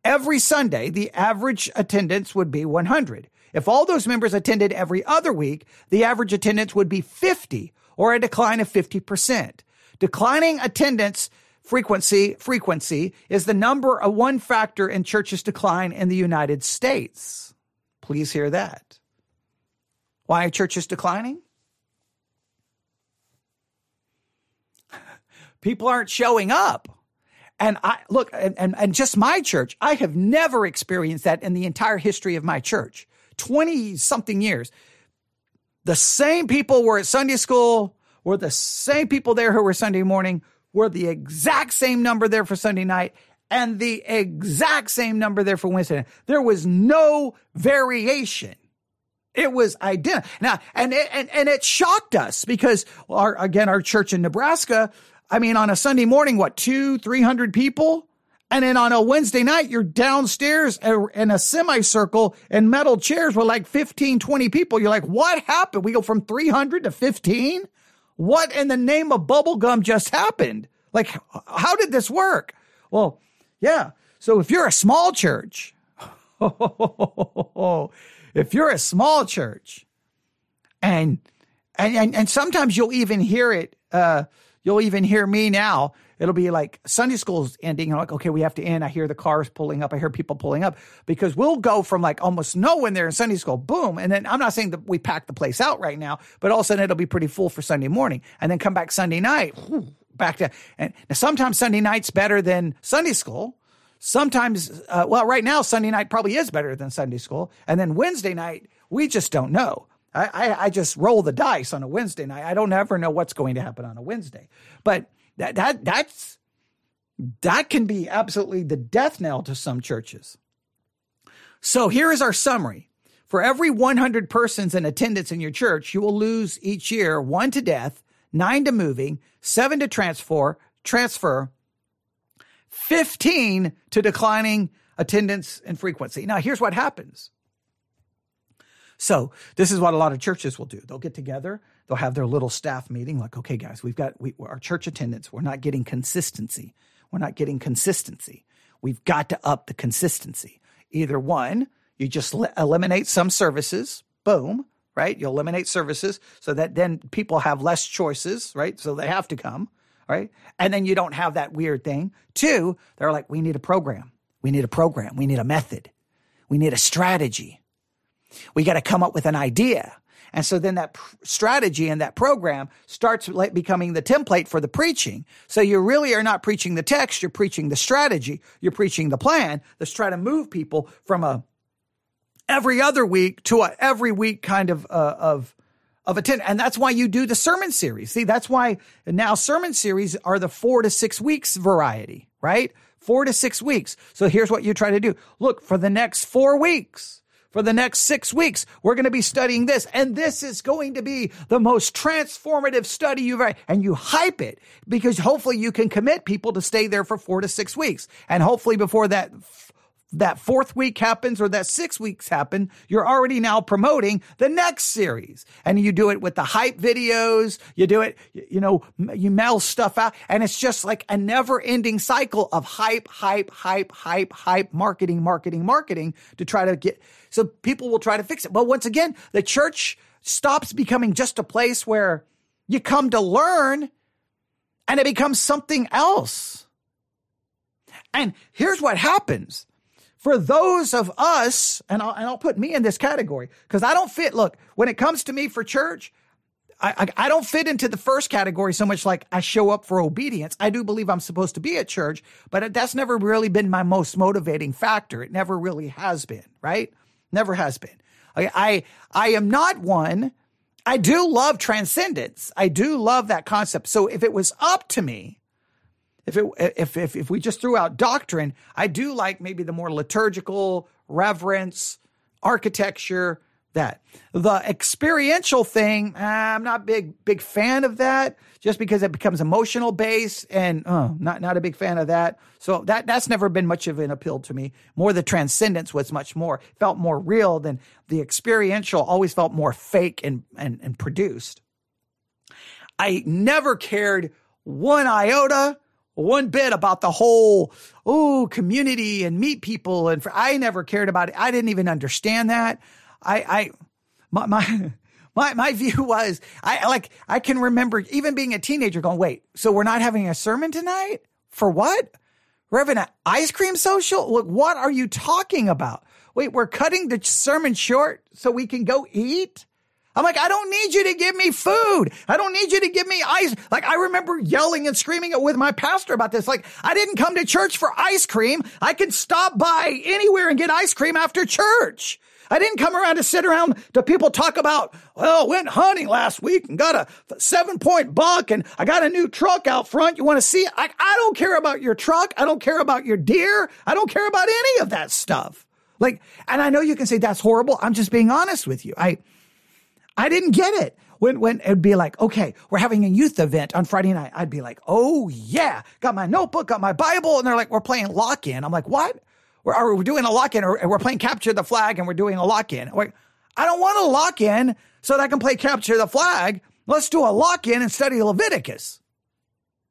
every Sunday, the average attendance would be 100. If all those members attended every other week, the average attendance would be 50 or a decline of 50%. Declining attendance frequency frequency is the number one factor in churches decline in the United States. Please hear that. Why are churches declining? People aren't showing up. And I look, and, and, and just my church, I have never experienced that in the entire history of my church. 20 something years. The same people were at Sunday school, were the same people there who were Sunday morning, were the exact same number there for Sunday night, and the exact same number there for Wednesday night. There was no variation. It was identical. Now, and it, and, and it shocked us because our, again, our church in Nebraska, I mean, on a Sunday morning, what, two, 300 people? And then on a Wednesday night, you're downstairs in a semicircle and metal chairs with like 15, 20 people. You're like, what happened? We go from 300 to 15? What in the name of bubblegum just happened? Like, how did this work? Well, yeah. So if you're a small church, [LAUGHS] if you're a small church and, and, and, and sometimes you'll even hear it, uh, you'll even hear me now It'll be like Sunday school's ending. I'm like, okay, we have to end. I hear the cars pulling up. I hear people pulling up because we'll go from like almost no when they're in Sunday school, boom. And then I'm not saying that we pack the place out right now, but all of a sudden it'll be pretty full for Sunday morning and then come back Sunday night, back to, and sometimes Sunday night's better than Sunday school. Sometimes, uh, well, right now, Sunday night probably is better than Sunday school. And then Wednesday night, we just don't know. I, I, just roll the dice on a Wednesday night. I don't ever know what's going to happen on a Wednesday. But that that that's that can be absolutely the death knell to some churches. So here is our summary. For every 100 persons in attendance in your church, you will lose each year one to death, nine to moving, seven to transfer, transfer, 15 to declining attendance and frequency. Now, here's what happens. So this is what a lot of churches will do. They'll get together they'll have their little staff meeting like okay guys we've got we, our church attendance we're not getting consistency. We're not getting consistency. We've got to up the consistency. Either one you just eliminate some services boom right? You eliminate services so that then people have less choices right? So they have to come right? And then you don't have that weird thing. Two they're like we need a program. We need a program. We need a method. We need a strategy we got to come up with an idea and so then that strategy and that program starts like becoming the template for the preaching. So you really are not preaching the text, you're preaching the strategy, you're preaching the plan that's trying to move people from a every other week to a every week kind of uh, of of attend. And that's why you do the sermon series. See, that's why now sermon series are the four to six weeks variety, right? Four to six weeks. So here's what you try to do. Look, for the next four weeks, for the next six weeks, we're going to be studying this. And this is going to be the most transformative study you've ever, and you hype it because hopefully you can commit people to stay there for four to six weeks. And hopefully before that that fourth week happens or that six weeks happen, you're already now promoting the next series. And you do it with the hype videos. You do it, you know, you mail stuff out and it's just like a never ending cycle of hype, hype, hype, hype, hype, marketing, marketing, marketing to try to get, so people will try to fix it. But once again, the church stops becoming just a place where you come to learn and it becomes something else. And here's what happens for those of us, and I'll, and I'll put me in this category because I don't fit. Look, when it comes to me for church, I, I, don't fit into the first category so much like I show up for obedience. I do believe I'm supposed to be at church, but that's never really been my most motivating factor. It never really has been, right? Never has been. I, I, I am not one. I do love transcendence. I do love that concept. So if it was up to me, if it if if if we just threw out doctrine, I do like maybe the more liturgical reverence, architecture, that. The experiential thing, I'm not big big fan of that just because it becomes emotional based and uh, not not a big fan of that. So that that's never been much of an appeal to me. More the transcendence was much more felt more real than the experiential always felt more fake and and, and produced. I never cared one iota one bit about the whole oh community and meet people and for, I never cared about it. I didn't even understand that. I I my my [LAUGHS] my, my view [LAUGHS] was I like I can remember even being a teenager going, wait, so we're not having a sermon tonight? For what? We're having an ice cream social? Look, what are you talking about? Wait, we're cutting the sermon short so we can go eat? I'm like, I don't need you to give me food. I don't need you to give me ice. Like, I remember yelling and screaming with my pastor about this. Like, I didn't come to church for ice cream. I could stop by anywhere and get ice cream after church. I didn't come around to sit around to people talk about, well, went hunting last week and got a seven point buck and I got a new truck out front. You want to see? I, I don't care about your truck. I don't care about your deer. I don't care about any of that stuff. Like, and I know you can say that's horrible. I'm just being honest with you. I, I didn't get it. When, when it'd be like, okay, we're having a youth event on Friday night. I'd be like, oh yeah, got my notebook, got my Bible. And they're like, we're playing lock in. I'm like, what? We're, we're doing a lock in or we're playing capture the flag and we're doing a lock in. Like, I don't want a lock in so that I can play capture the flag. Let's do a lock in and study Leviticus.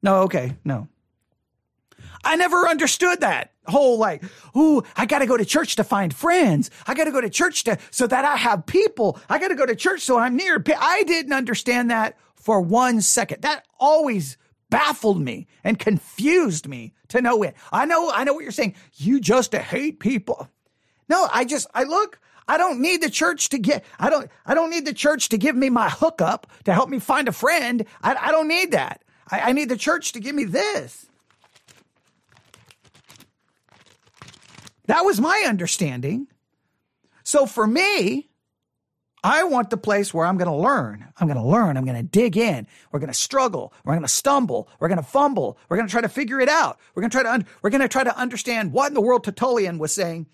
No, okay, no. I never understood that whole like, ooh, I got to go to church to find friends. I got to go to church to so that I have people. I got to go to church so I'm near. I didn't understand that for one second. That always baffled me and confused me to no end. I know, I know what you're saying. You just hate people. No, I just, I look, I don't need the church to get, I don't, I don't need the church to give me my hookup to help me find a friend. I, I don't need that. I, I need the church to give me this. That was my understanding. So for me, I want the place where I'm going to learn. I'm going to learn. I'm going to dig in. We're going to struggle. We're going to stumble. We're going to fumble. We're going to try to figure it out. We're going to try to un- we're going to try to understand what in the world Tertullian was saying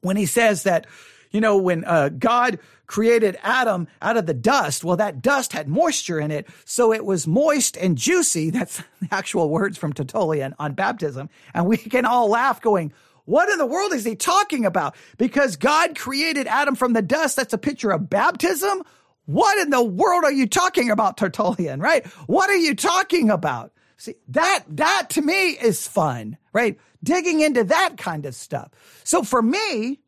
when he says that you know when uh, God created Adam out of the dust. Well, that dust had moisture in it, so it was moist and juicy. [LAUGHS] That's the actual words from Tertullian on baptism, and we can all laugh, going, what in the world is he talking about? Because God created Adam from the dust. That's a picture of baptism. What in the world are you talking about, Tertullian, right? What are you talking about? See, that, that to me is fun, right? Digging into that kind of stuff. So for me,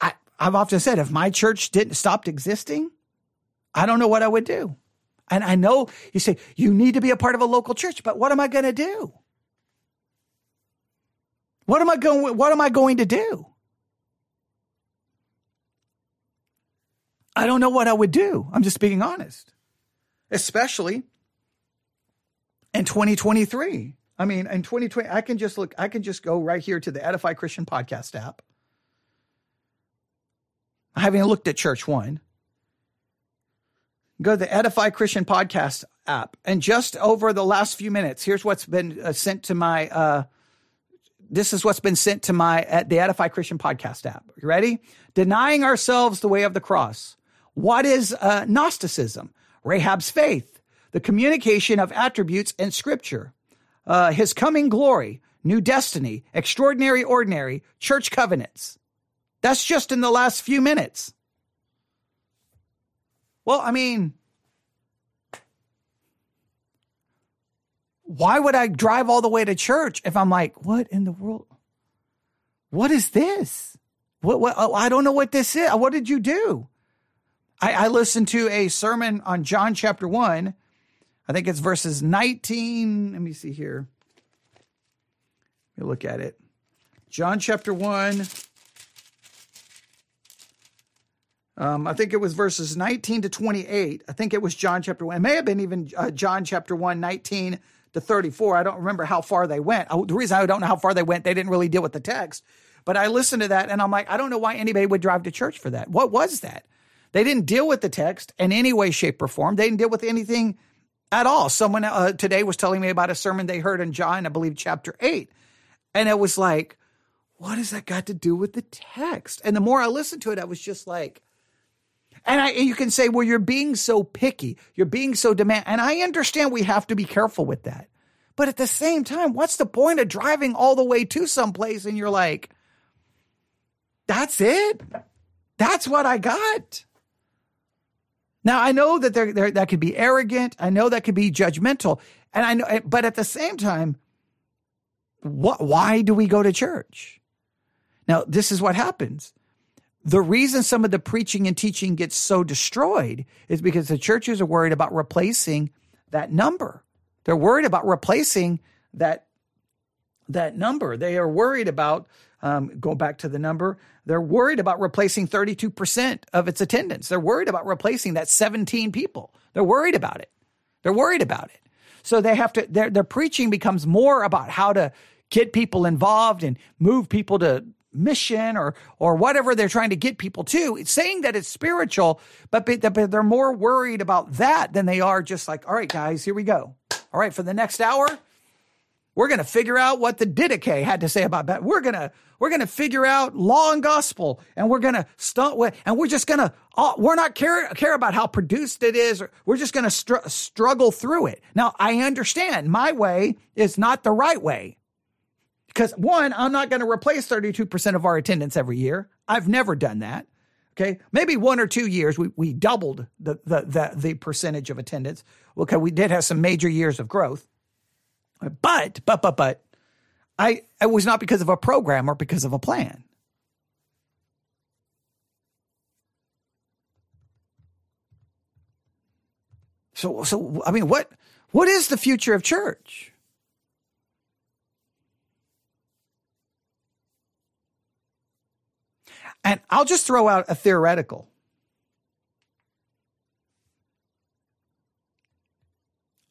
I, I've often said if my church didn't stop existing, I don't know what I would do. And I know you say you need to be a part of a local church, but what am I going to do? What am I going what am I going to do? I don't know what I would do. I'm just being honest. Especially in 2023. I mean, in 2020, I can just look, I can just go right here to the Edify Christian podcast app. I haven't looked at Church One. Go to the Edify Christian podcast app. And just over the last few minutes, here's what's been uh, sent to my uh, this is what's been sent to my at the Edify Christian podcast app. You ready? Denying ourselves the way of the cross. What is uh, Gnosticism? Rahab's faith, the communication of attributes in Scripture, uh, His coming glory, new destiny, extraordinary ordinary, church covenants. That's just in the last few minutes. Well, I mean, why would I drive all the way to church if I'm like, what in the world? What is this? What, what, oh, I don't know what this is. What did you do? I, I listened to a sermon on John chapter 1. I think it's verses 19. Let me see here. Let me look at it. John chapter 1. Um, I think it was verses 19 to 28. I think it was John chapter 1. It may have been even uh, John chapter 1, 19 to 34. I don't remember how far they went. The reason I don't know how far they went, they didn't really deal with the text. But I listened to that and I'm like, I don't know why anybody would drive to church for that. What was that? They didn't deal with the text in any way, shape, or form. They didn't deal with anything at all. Someone uh, today was telling me about a sermon they heard in John, I believe, chapter 8. And it was like, what has that got to do with the text? And the more I listened to it, I was just like, and I, you can say, well, you're being so picky. You're being so demand. And I understand we have to be careful with that. But at the same time, what's the point of driving all the way to someplace and you're like, that's it? That's what I got. Now I know that there, there that could be arrogant. I know that could be judgmental, and I know, but at the same time, what? Why do we go to church? Now this is what happens. The reason some of the preaching and teaching gets so destroyed is because the churches are worried about replacing that number. They're worried about replacing that that number. They are worried about um, go back to the number. They're worried about replacing 32% of its attendance. They're worried about replacing that 17 people. They're worried about it. They're worried about it. So they have to, their, their preaching becomes more about how to get people involved and move people to mission or or whatever they're trying to get people to. It's saying that it's spiritual, but, but they're more worried about that than they are just like, all right, guys, here we go. All right, for the next hour, we're going to figure out what the Didache had to say about that. We're going to we're going to figure out law and gospel, and we're going to stunt with, and we're just going to uh, we're not care care about how produced it is. We're just going to str- struggle through it. Now I understand my way is not the right way because one, I'm not going to replace 32 percent of our attendance every year. I've never done that. Okay, maybe one or two years we, we doubled the, the the the percentage of attendance. Okay, we did have some major years of growth, but but but but I it was not because of a program or because of a plan. So so I mean what what is the future of church? And I'll just throw out a theoretical.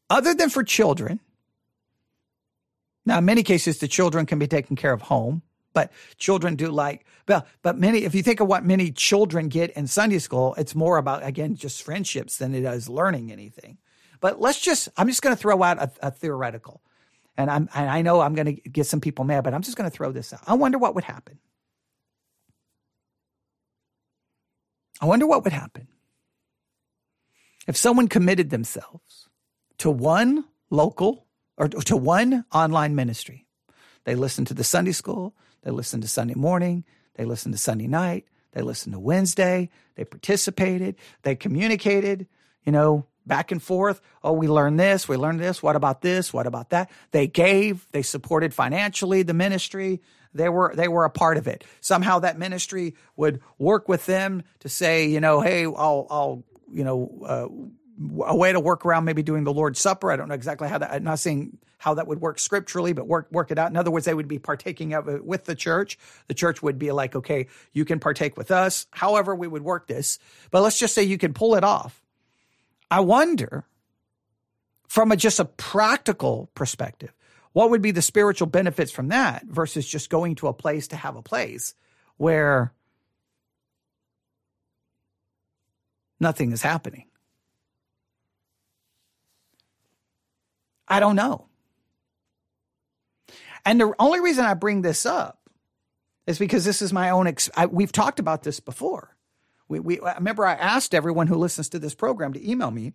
Other than for children, now, in many cases, the children can be taken care of home, but children do like, well, but many, if you think of what many children get in Sunday school, it's more about, again, just friendships than it is learning anything. But let's just, I'm just going to throw out a, a theoretical. And I'm, and I know I'm going to get some people mad, but I'm just going to throw this out. I wonder what would happen. I wonder what would happen if someone committed themselves to one local or to one online ministry. They listened to the Sunday school, they listened to Sunday morning, they listened to Sunday night, they listened to Wednesday, they participated, they communicated, you know, back and forth. Oh, we learned this, we learned this. What about this? What about that? They gave, they supported financially the ministry. They were they were a part of it. Somehow that ministry would work with them to say, you know, hey, I'll I'll you know uh, a way to work around maybe doing the Lord's Supper. I don't know exactly how that. I'm not saying how that would work scripturally, but work work it out. In other words, they would be partaking of it with the church. The church would be like, okay, you can partake with us. However, we would work this, but let's just say you can pull it off. I wonder, from a just a practical perspective, what would be the spiritual benefits from that versus just going to a place to have a place where nothing is happening. I don't know. And the only reason I bring this up is because this is my own. Ex- I, we've talked about this before. We, we, remember I asked everyone who listens to this program to email me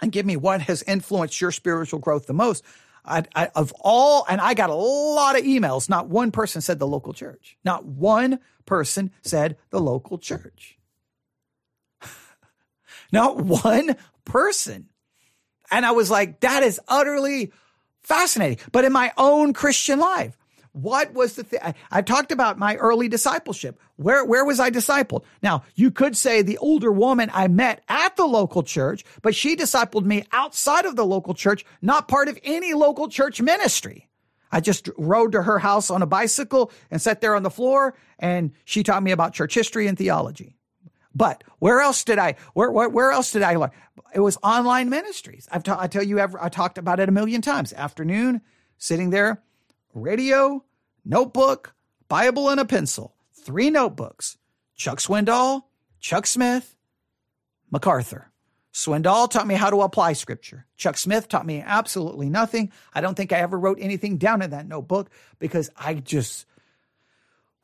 and give me what has influenced your spiritual growth the most. I, I, of all, and I got a lot of emails. Not one person said the local church. Not one person said the local church. [LAUGHS] Not one person. And I was like, that is utterly fascinating. But in my own Christian life, what was the thing? I talked about my early discipleship. Where, where was I discipled? Now, you could say the older woman I met at the local church, but she discipled me outside of the local church, not part of any local church ministry. I just rode to her house on a bicycle and sat there on the floor, and she taught me about church history and theology. But where else did I, where, where, where else did I learn? It was online ministries. I've ta- I tell you, I talked about it a million times. Afternoon, sitting there, radio, notebook, Bible, and a pencil. Three notebooks. Chuck Swindoll, Chuck Smith, MacArthur. Swindoll taught me how to apply scripture. Chuck Smith taught me absolutely nothing. I don't think I ever wrote anything down in that notebook because I just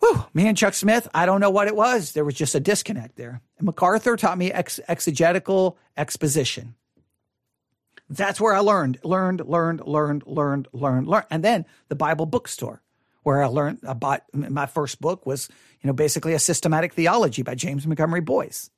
Whew, me and Chuck Smith, I don't know what it was. There was just a disconnect there. And MacArthur taught me ex- exegetical exposition. That's where I learned, learned, learned, learned, learned, learned, learned. And then the Bible bookstore, where I learned I bought my first book was, you know, basically a systematic theology by James Montgomery Boice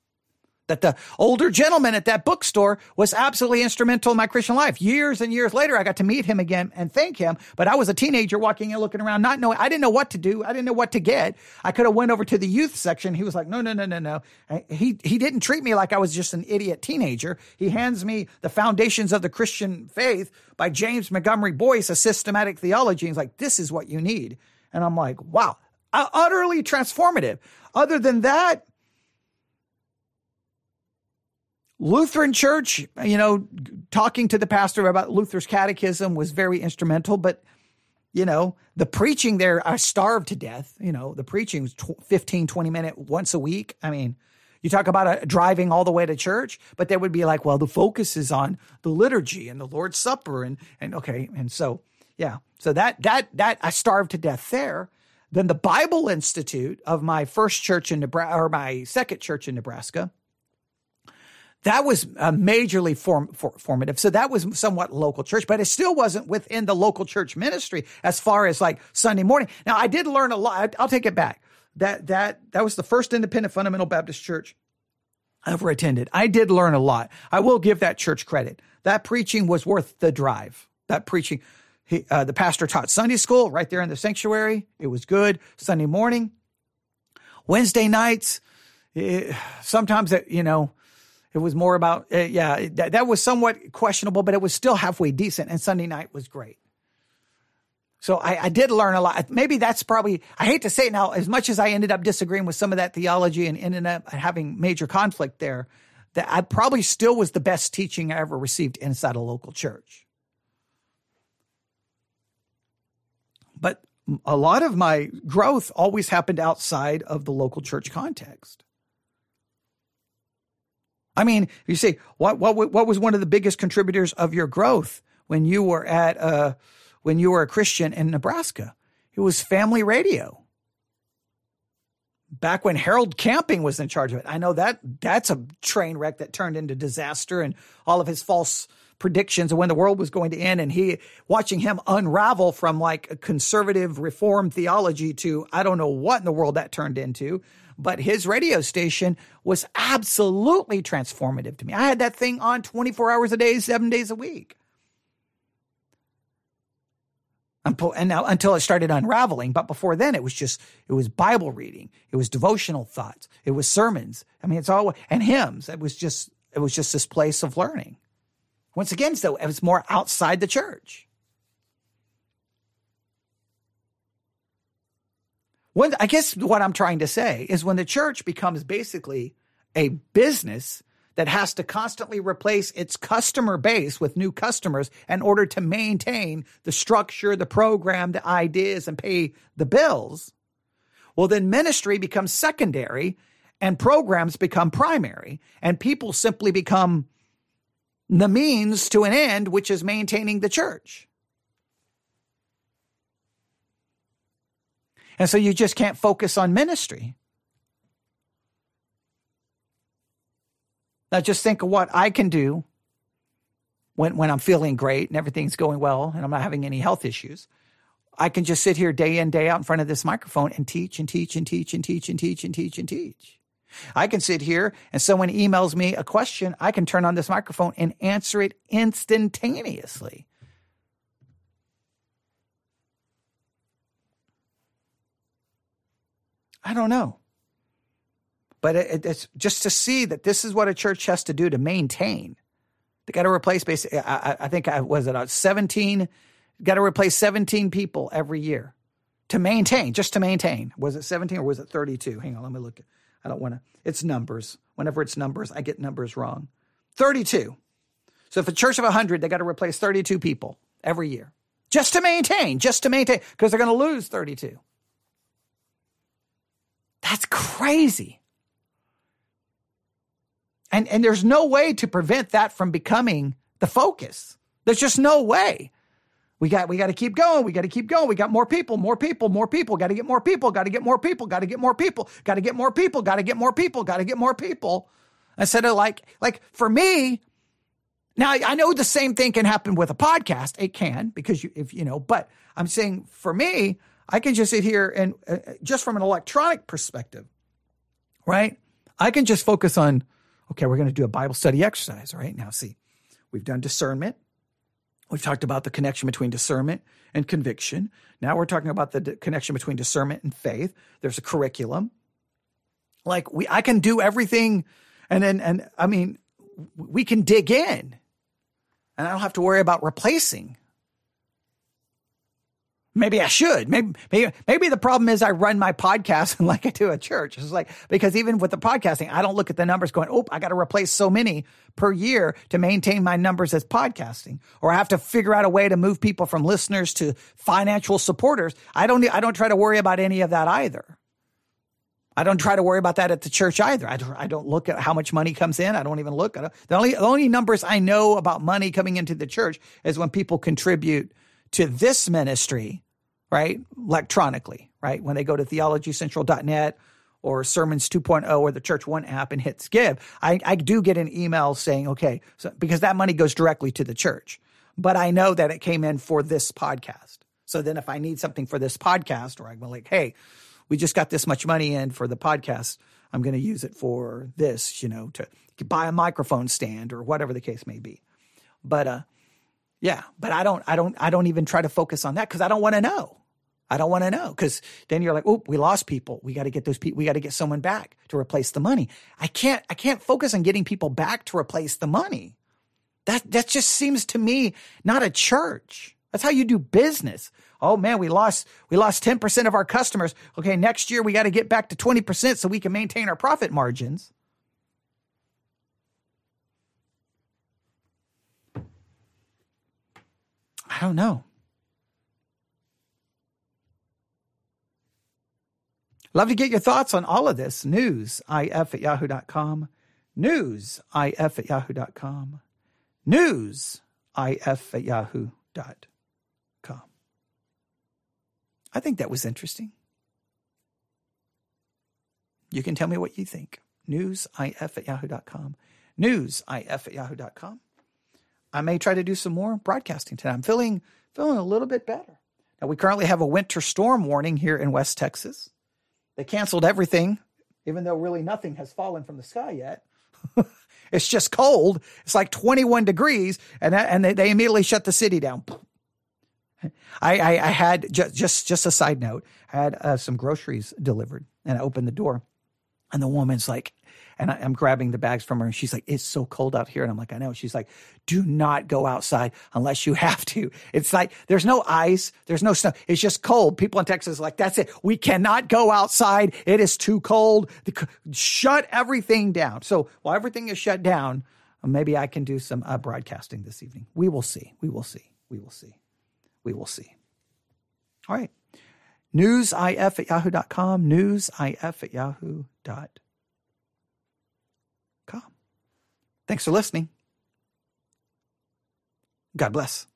that the older gentleman at that bookstore was absolutely instrumental in my Christian life. Years and years later, I got to meet him again and thank him. But I was a teenager walking and looking around, not knowing, I didn't know what to do. I didn't know what to get. I could have went over to the youth section. He was like, no, no, no, no, no. He, he didn't treat me like I was just an idiot teenager. He hands me the foundations of the Christian faith by James Montgomery Boice, a systematic theology. He's like, this is what you need. And I'm like, wow, uh, utterly transformative. Other than that, Lutheran Church, you know, talking to the pastor about Luther's catechism was very instrumental, but you know, the preaching there, I starved to death. You know, the preaching was 15, 20 minute once a week. I mean, you talk about uh, driving all the way to church, but they would be like, well, the focus is on the liturgy and the Lord's Supper. And, and okay. And so, yeah. So that, that, that I starved to death there. Then the Bible Institute of my first church in Nebraska, or my second church in Nebraska, that was uh, majorly form, for, formative. So that was somewhat local church, but it still wasn't within the local church ministry as far as like Sunday morning. Now I did learn a lot. I'll take it back. That that that was the first independent fundamental Baptist church I ever attended. I did learn a lot. I will give that church credit. That preaching was worth the drive. That preaching, he, uh, the pastor taught Sunday school right there in the sanctuary. It was good. Sunday morning, Wednesday nights. It, sometimes it, you know it was more about, uh, yeah, that, that was somewhat questionable, but it was still halfway decent. And Sunday night was great. So I, I, did learn a lot. Maybe that's probably, I hate to say it now, as much as I ended up disagreeing with some of that theology and ended up having major conflict there, that I probably still was the best teaching I ever received inside a local church. But a lot of my growth always happened outside of the local church context. I mean, you say what what what was one of the biggest contributors of your growth when you were at uh when you were a Christian in Nebraska? It was family radio. Back when Harold Camping was in charge of it. I know that that's a train wreck that turned into disaster and all of his false predictions of when the world was going to end and he watching him unravel from like a conservative reform theology to I don't know what in the world that turned into but his radio station was absolutely transformative to me. I had that thing on 24 hours a day, seven days a week. And now until it started unraveling. But before then, it was just, it was Bible reading. It was devotional thoughts. It was sermons. I mean, it's all, and hymns. It was just, it was just this place of learning. Once again, though, it was more outside the church. When, I guess what I'm trying to say is when the church becomes basically a business that has to constantly replace its customer base with new customers in order to maintain the structure, the program, the ideas, and pay the bills, well, then ministry becomes secondary and programs become primary, and people simply become the means to an end, which is maintaining the church. And so you just can't focus on ministry. Now just think of what I can do when, when I'm feeling great and everything's going well and I'm not having any health issues. I can just sit here day in, day out in front of this microphone and teach and teach and teach and teach and teach and teach and teach. I can sit here and someone emails me a question. I can turn on this microphone and answer it instantaneously. I don't know. But it, it's just to see that this is what a church has to do to maintain. They got to replace basically, I, I think I was it uh, 17, got to replace 17 people every year to maintain, just to maintain. Was it 17 or was it 32? Hang on, let me look. I don't want to, it's numbers. Whenever it's numbers, I get numbers wrong. 32. So if a church of 100, they got to replace 32 people every year just to maintain, just to maintain, because they're going to lose 32. That's crazy. And, and there's no way to prevent that from becoming the focus. There's just no way. We got we got to keep going. We got to keep going. We got more people, more people, more people. Got to get more people. Got to get more people. Got to get more people. Got to get more people. Got to get more people. Got to get more people. Instead of like like for me, now I know the same thing can happen with a podcast. It can because you if you know, but I'm saying for me, I can just sit here and uh, just from an electronic perspective, right? I can just focus on okay, we're going to do a Bible study exercise, right? Now see, we've done discernment We've talked about the connection between discernment and conviction. Now we're talking about the d- connection between discernment and faith. There's a curriculum. Like we, I can do everything, and then, and I mean, we can dig in, and I don't have to worry about replacing. Maybe I should. Maybe, maybe, maybe the problem is I run my podcast [LAUGHS] like I do a church. It's like, because even with the podcasting, I don't look at the numbers going, oh, I got to replace so many per year to maintain my numbers as podcasting, or I have to figure out a way to move people from listeners to financial supporters. I don't, I don't try to worry about any of that either. I don't try to worry about that at the church either. I don't, I don't look at how much money comes in. I don't even look at it. The only, the only numbers I know about money coming into the church is when people contribute to this ministry right? Electronically, right? When they go to theologycentral.net or Sermons 2.0 or the Church One app and hits give, I, I do get an email saying, okay, so, because that money goes directly to the church. But I know that it came in for this podcast. So then if I need something for this podcast, or I'm like, hey, we just got this much money in for the podcast, I'm going to use it for this, you know, to buy a microphone stand or whatever the case may be. But uh, yeah, but I don't, I don't, I don't even try to focus on that because I don't want to know. I don't want to know because then you're like, oh, we lost people. We got to get those people. We got to get someone back to replace the money. I can't. I can't focus on getting people back to replace the money. That that just seems to me not a church. That's how you do business. Oh man, we lost we lost ten percent of our customers. Okay, next year we got to get back to twenty percent so we can maintain our profit margins. I don't know. Love to get your thoughts on all of this. News, if at yahoo.com. News, if at yahoo.com. News, if at yahoo.com. I think that was interesting. You can tell me what you think. News, if at yahoo.com. News, if at yahoo.com. I may try to do some more broadcasting tonight. I'm feeling feeling a little bit better. Now we currently have a winter storm warning here in West Texas. They canceled everything, even though really nothing has fallen from the sky yet. [LAUGHS] it's just cold. It's like 21 degrees, and and they, they immediately shut the city down. [LAUGHS] I, I, I had just just just a side note. I had uh, some groceries delivered, and I opened the door, and the woman's like, and I, am grabbing the bags from her. And she's like, it's so cold out here. And I'm like, I know. She's like, do not go outside unless you [LAUGHS] have to. It's like, there's no ice. There's no snow. It's just cold. People in Texas are like, that's it. We cannot go outside. It is too cold. The, shut everything down. So while everything is shut down, maybe I can do some uh, broadcasting this evening. We will see. We will see. We will see. We will see. All right. Newsif at yahoo.com. Newsif at yahoo.com. Thanks for listening. God bless.